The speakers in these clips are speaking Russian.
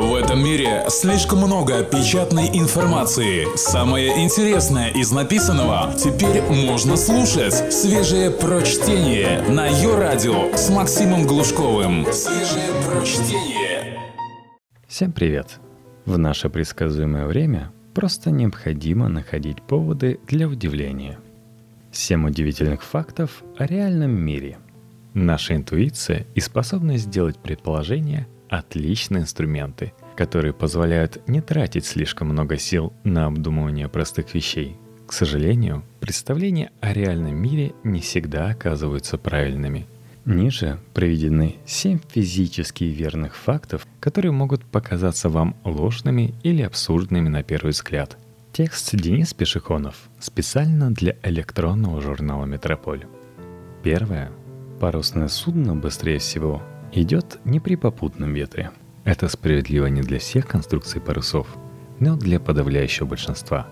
В этом мире слишком много печатной информации. Самое интересное из написанного теперь можно слушать. Свежее прочтение на ее радио с Максимом Глушковым. Свежее прочтение. Всем привет! В наше предсказуемое время просто необходимо находить поводы для удивления. Семь удивительных фактов о реальном мире. Наша интуиция и способность сделать предположения – отличные инструменты, которые позволяют не тратить слишком много сил на обдумывание простых вещей. К сожалению, представления о реальном мире не всегда оказываются правильными. Ниже приведены 7 физически верных фактов, которые могут показаться вам ложными или абсурдными на первый взгляд. Текст Денис Пешехонов специально для электронного журнала «Метрополь». Первое. Парусное судно быстрее всего идет не при попутном ветре. Это справедливо не для всех конструкций парусов, но для подавляющего большинства.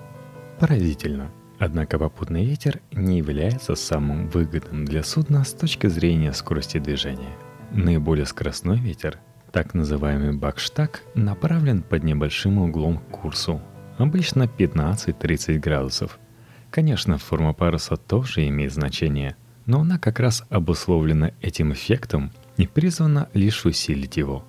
Поразительно. Однако попутный ветер не является самым выгодным для судна с точки зрения скорости движения. Наиболее скоростной ветер, так называемый бакштаг, направлен под небольшим углом к курсу, обычно 15-30 градусов. Конечно, форма паруса тоже имеет значение, но она как раз обусловлена этим эффектом – и призвана лишь усилить его.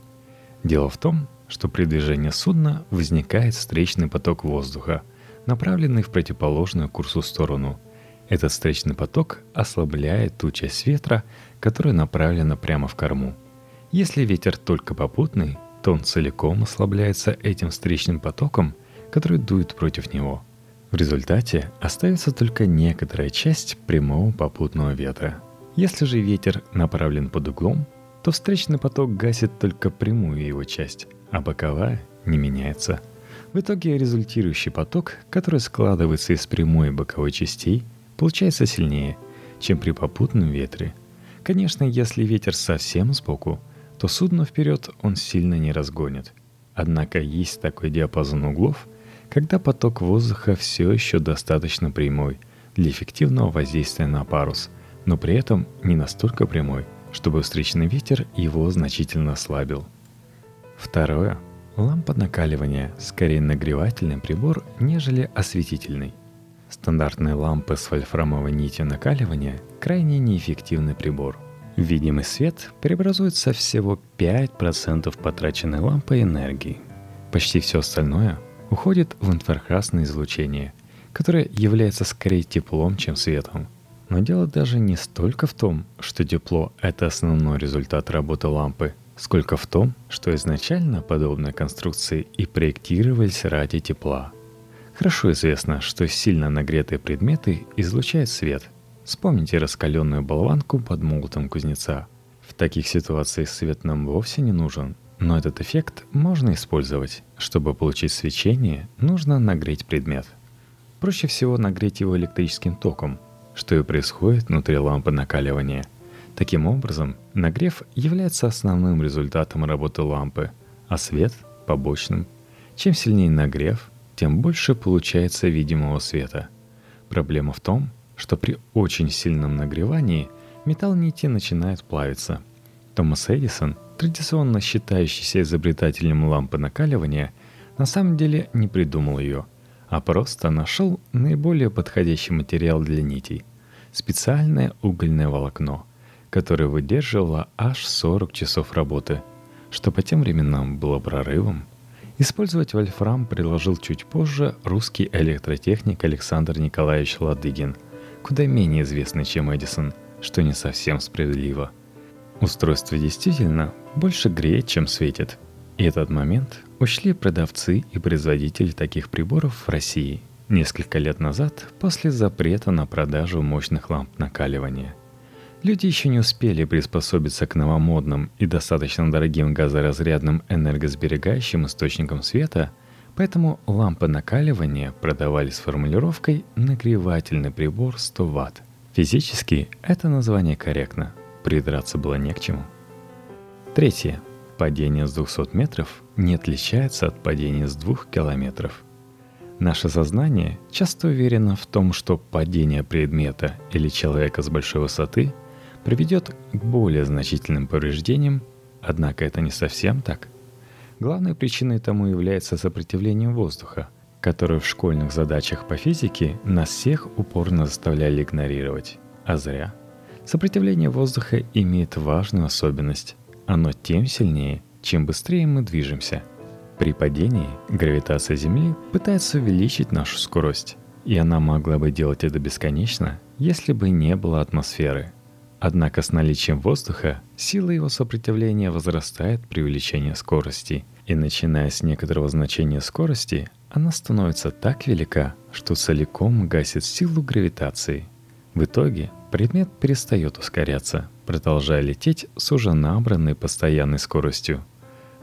Дело в том, что при движении судна возникает встречный поток воздуха, направленный в противоположную курсу сторону. Этот встречный поток ослабляет ту часть ветра, которая направлена прямо в корму. Если ветер только попутный, то он целиком ослабляется этим встречным потоком, который дует против него. В результате остается только некоторая часть прямого попутного ветра. Если же ветер направлен под углом, то встречный поток гасит только прямую его часть, а боковая не меняется. В итоге результирующий поток, который складывается из прямой и боковой частей, получается сильнее, чем при попутном ветре. Конечно, если ветер совсем сбоку, то судно вперед он сильно не разгонит. Однако есть такой диапазон углов, когда поток воздуха все еще достаточно прямой для эффективного воздействия на парус, но при этом не настолько прямой – чтобы встречный ветер его значительно ослабил. Второе. Лампа накаливания скорее нагревательный прибор, нежели осветительный. Стандартные лампы с вольфрамовой нитью накаливания – крайне неэффективный прибор. Видимый свет преобразуется всего 5% потраченной лампой энергии. Почти все остальное уходит в инфракрасное излучение, которое является скорее теплом, чем светом – но дело даже не столько в том, что тепло — это основной результат работы лампы, сколько в том, что изначально подобные конструкции и проектировались ради тепла. Хорошо известно, что сильно нагретые предметы излучают свет. Вспомните раскаленную болванку под молотом кузнеца. В таких ситуациях свет нам вовсе не нужен, но этот эффект можно использовать. Чтобы получить свечение, нужно нагреть предмет. Проще всего нагреть его электрическим током – что и происходит внутри лампы накаливания. Таким образом, нагрев является основным результатом работы лампы, а свет – побочным. Чем сильнее нагрев, тем больше получается видимого света. Проблема в том, что при очень сильном нагревании металл нити начинает плавиться. Томас Эдисон, традиционно считающийся изобретателем лампы накаливания, на самом деле не придумал ее, а просто нашел наиболее подходящий материал для нитей специальное угольное волокно, которое выдерживало аж 40 часов работы, что по тем временам было прорывом. Использовать вольфрам предложил чуть позже русский электротехник Александр Николаевич Ладыгин, куда менее известный, чем Эдисон, что не совсем справедливо. Устройство действительно больше греет, чем светит. И этот момент учли продавцы и производители таких приборов в России – Несколько лет назад, после запрета на продажу мощных ламп накаливания, люди еще не успели приспособиться к новомодным и достаточно дорогим газоразрядным энергосберегающим источникам света, поэтому лампы накаливания продавались с формулировкой «нагревательный прибор 100 Вт». Физически это название корректно, придраться было не к чему. Третье. Падение с 200 метров не отличается от падения с 2 километров – Наше сознание часто уверено в том, что падение предмета или человека с большой высоты приведет к более значительным повреждениям, однако это не совсем так. Главной причиной тому является сопротивление воздуха, которое в школьных задачах по физике нас всех упорно заставляли игнорировать. А зря. Сопротивление воздуха имеет важную особенность. Оно тем сильнее, чем быстрее мы движемся. При падении гравитация Земли пытается увеличить нашу скорость, и она могла бы делать это бесконечно, если бы не было атмосферы. Однако с наличием воздуха сила его сопротивления возрастает при увеличении скорости, и начиная с некоторого значения скорости, она становится так велика, что целиком гасит силу гравитации. В итоге предмет перестает ускоряться, продолжая лететь с уже набранной постоянной скоростью.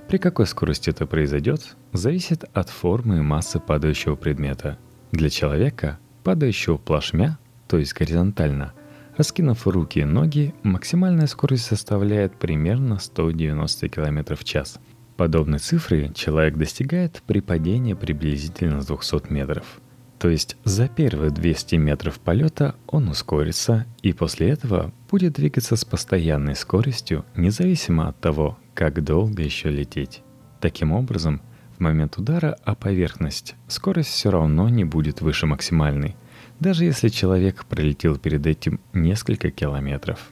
При какой скорости это произойдет, зависит от формы и массы падающего предмета. Для человека, падающего плашмя, то есть горизонтально, раскинув руки и ноги, максимальная скорость составляет примерно 190 км в час. Подобной цифры человек достигает при падении приблизительно с 200 метров. То есть за первые 200 метров полета он ускорится и после этого будет двигаться с постоянной скоростью, независимо от того, как долго еще лететь. Таким образом, в момент удара о поверхность скорость все равно не будет выше максимальной, даже если человек пролетел перед этим несколько километров.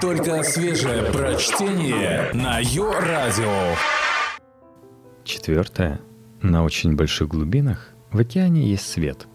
Только свежее прочтение на Йо-Радио. Четвертое. На очень больших глубинах в океане есть свет.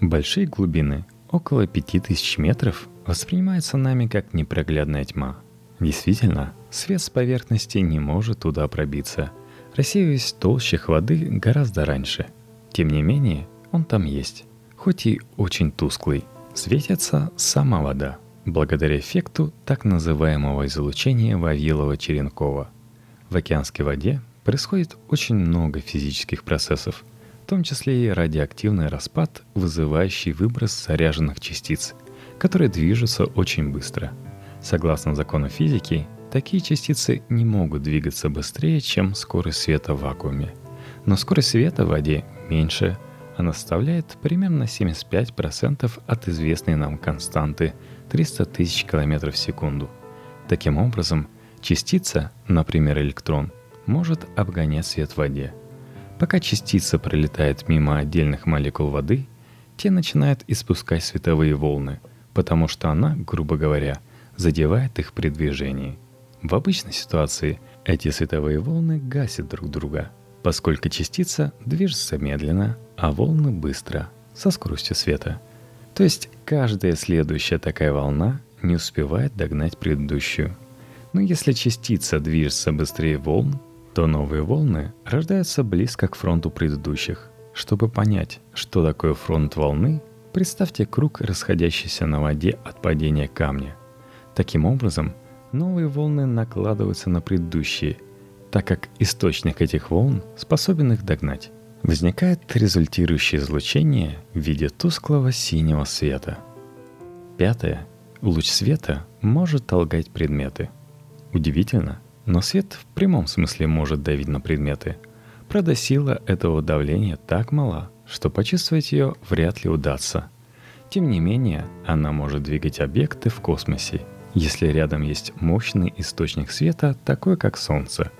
Большие глубины, около 5000 метров, воспринимаются нами как непроглядная тьма. Действительно, свет с поверхности не может туда пробиться, рассеиваясь в толщах воды гораздо раньше. Тем не менее, он там есть, хоть и очень тусклый. Светится сама вода, благодаря эффекту так называемого излучения Вавилова-Черенкова. В океанской воде происходит очень много физических процессов, в том числе и радиоактивный распад, вызывающий выброс заряженных частиц, которые движутся очень быстро – Согласно закону физики, такие частицы не могут двигаться быстрее, чем скорость света в вакууме. Но скорость света в воде меньше, она составляет примерно 75% от известной нам константы 300 тысяч километров в секунду. Таким образом, частица, например электрон, может обгонять свет в воде. Пока частица пролетает мимо отдельных молекул воды, те начинают испускать световые волны, потому что она, грубо говоря, – задевает их при движении. В обычной ситуации эти световые волны гасят друг друга, поскольку частица движется медленно, а волны быстро, со скоростью света. То есть каждая следующая такая волна не успевает догнать предыдущую. Но если частица движется быстрее волн, то новые волны рождаются близко к фронту предыдущих. Чтобы понять, что такое фронт волны, представьте круг, расходящийся на воде от падения камня – Таким образом, новые волны накладываются на предыдущие, так как источник этих волн способен их догнать. Возникает результирующее излучение в виде тусклого синего света. Пятое. Луч света может толгать предметы. Удивительно, но свет в прямом смысле может давить на предметы. Правда, сила этого давления так мала, что почувствовать ее вряд ли удастся. Тем не менее, она может двигать объекты в космосе – если рядом есть мощный источник света, такой как Солнце.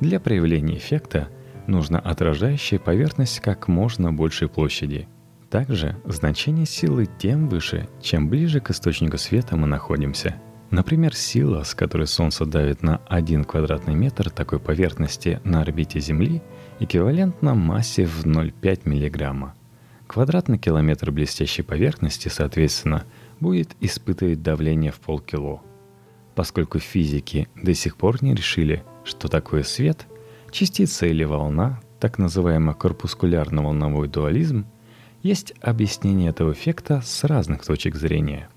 Для проявления эффекта нужна отражающая поверхность как можно большей площади. Также значение силы тем выше, чем ближе к источнику света мы находимся. Например, сила, с которой Солнце давит на 1 квадратный метр такой поверхности на орбите Земли, эквивалентна массе в 0,5 мг. Квадратный километр блестящей поверхности, соответственно, будет испытывать давление в полкило. Поскольку физики до сих пор не решили, что такое свет, частица или волна, так называемый корпускулярно-волновой дуализм, есть объяснение этого эффекта с разных точек зрения.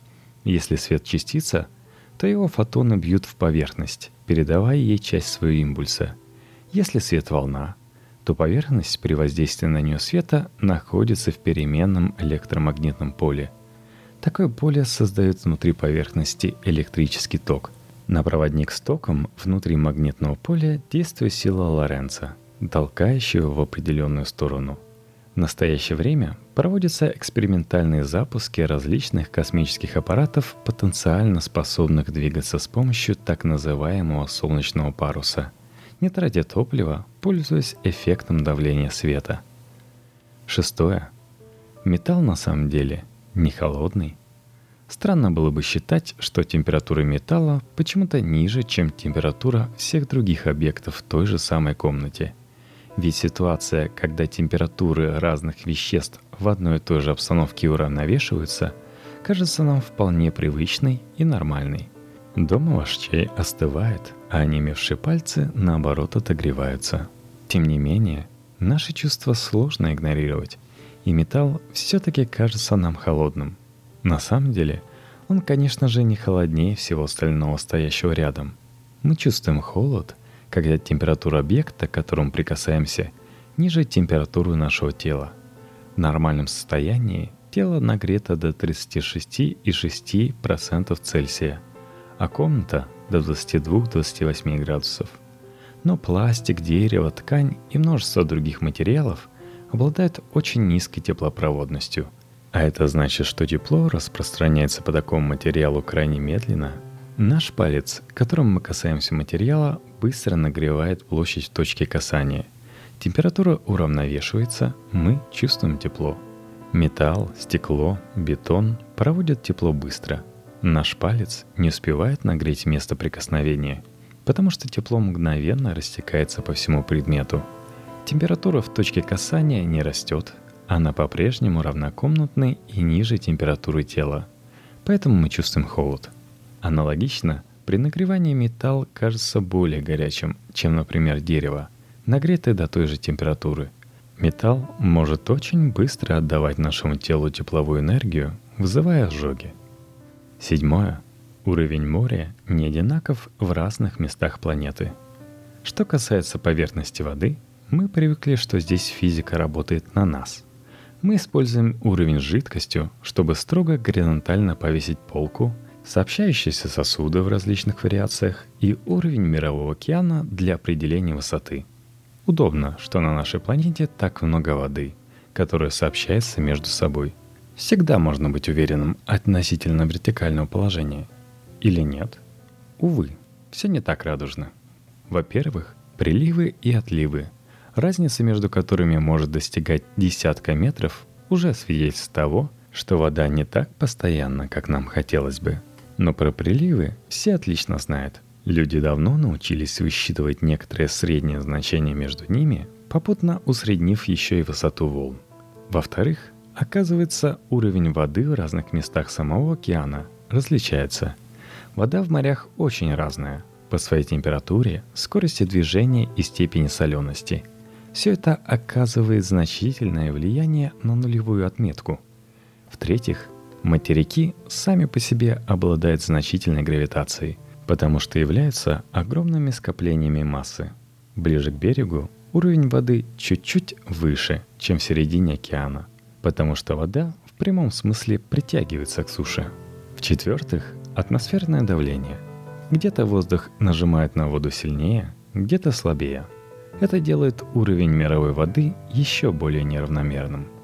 Если свет частица, то его фотоны бьют в поверхность, передавая ей часть своего импульса. Если свет волна, то поверхность при воздействии на нее света находится в переменном электромагнитном поле – Такое поле создает внутри поверхности электрический ток. На проводник с током внутри магнитного поля действует сила Лоренца, толкающая в определенную сторону. В настоящее время проводятся экспериментальные запуски различных космических аппаратов, потенциально способных двигаться с помощью так называемого солнечного паруса. не тратя топлива, пользуясь эффектом давления света. Шестое. Металл на самом деле не холодный. Странно было бы считать, что температура металла почему-то ниже, чем температура всех других объектов в той же самой комнате. Ведь ситуация, когда температуры разных веществ в одной и той же обстановке уравновешиваются, кажется нам вполне привычной и нормальной. Дом вождей остывает, а онемевшие пальцы, наоборот, отогреваются. Тем не менее, наши чувства сложно игнорировать, и металл все-таки кажется нам холодным. На самом деле, он, конечно же, не холоднее всего остального стоящего рядом. Мы чувствуем холод, когда температура объекта, к которому прикасаемся, ниже температуры нашего тела. В нормальном состоянии тело нагрето до 36,6% Цельсия, а комната до 22-28 градусов. Но пластик, дерево, ткань и множество других материалов обладают очень низкой теплопроводностью. А это значит, что тепло распространяется по такому материалу крайне медленно. Наш палец, которым мы касаемся материала, быстро нагревает площадь в точке касания. Температура уравновешивается, мы чувствуем тепло. Металл, стекло, бетон проводят тепло быстро. Наш палец не успевает нагреть место прикосновения, потому что тепло мгновенно растекается по всему предмету. Температура в точке касания не растет, она по-прежнему равнокомнатной и ниже температуры тела. Поэтому мы чувствуем холод. Аналогично, при нагревании металл кажется более горячим, чем, например, дерево, нагретое до той же температуры. Металл может очень быстро отдавать нашему телу тепловую энергию, вызывая ожоги. Седьмое. Уровень моря не одинаков в разных местах планеты. Что касается поверхности воды, мы привыкли, что здесь физика работает на нас. Мы используем уровень с жидкостью, чтобы строго горизонтально повесить полку – сообщающиеся сосуды в различных вариациях и уровень мирового океана для определения высоты. Удобно, что на нашей планете так много воды, которая сообщается между собой. Всегда можно быть уверенным относительно вертикального положения. Или нет? Увы, все не так радужно. Во-первых, приливы и отливы, разница между которыми может достигать десятка метров, уже свидетельство того, что вода не так постоянна, как нам хотелось бы – но про приливы все отлично знают. Люди давно научились высчитывать некоторые средние значения между ними, попутно усреднив еще и высоту волн. Во-вторых, оказывается, уровень воды в разных местах самого океана различается. Вода в морях очень разная по своей температуре, скорости движения и степени солености. Все это оказывает значительное влияние на нулевую отметку. В-третьих, Материки сами по себе обладают значительной гравитацией, потому что являются огромными скоплениями массы. Ближе к берегу уровень воды чуть-чуть выше, чем в середине океана, потому что вода в прямом смысле притягивается к суше. В-четвертых, атмосферное давление. Где-то воздух нажимает на воду сильнее, где-то слабее. Это делает уровень мировой воды еще более неравномерным –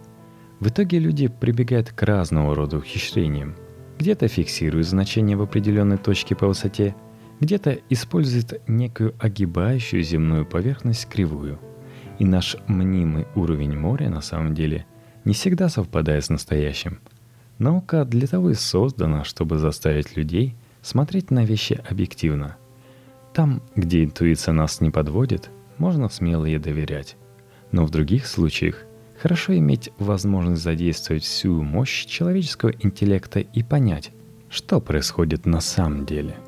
в итоге люди прибегают к разного рода ухищрениям. Где-то фиксируют значение в определенной точке по высоте, где-то используют некую огибающую земную поверхность кривую. И наш мнимый уровень моря на самом деле не всегда совпадает с настоящим. Наука для того и создана, чтобы заставить людей смотреть на вещи объективно. Там, где интуиция нас не подводит, можно смело ей доверять. Но в других случаях – Хорошо иметь возможность задействовать всю мощь человеческого интеллекта и понять, что происходит на самом деле –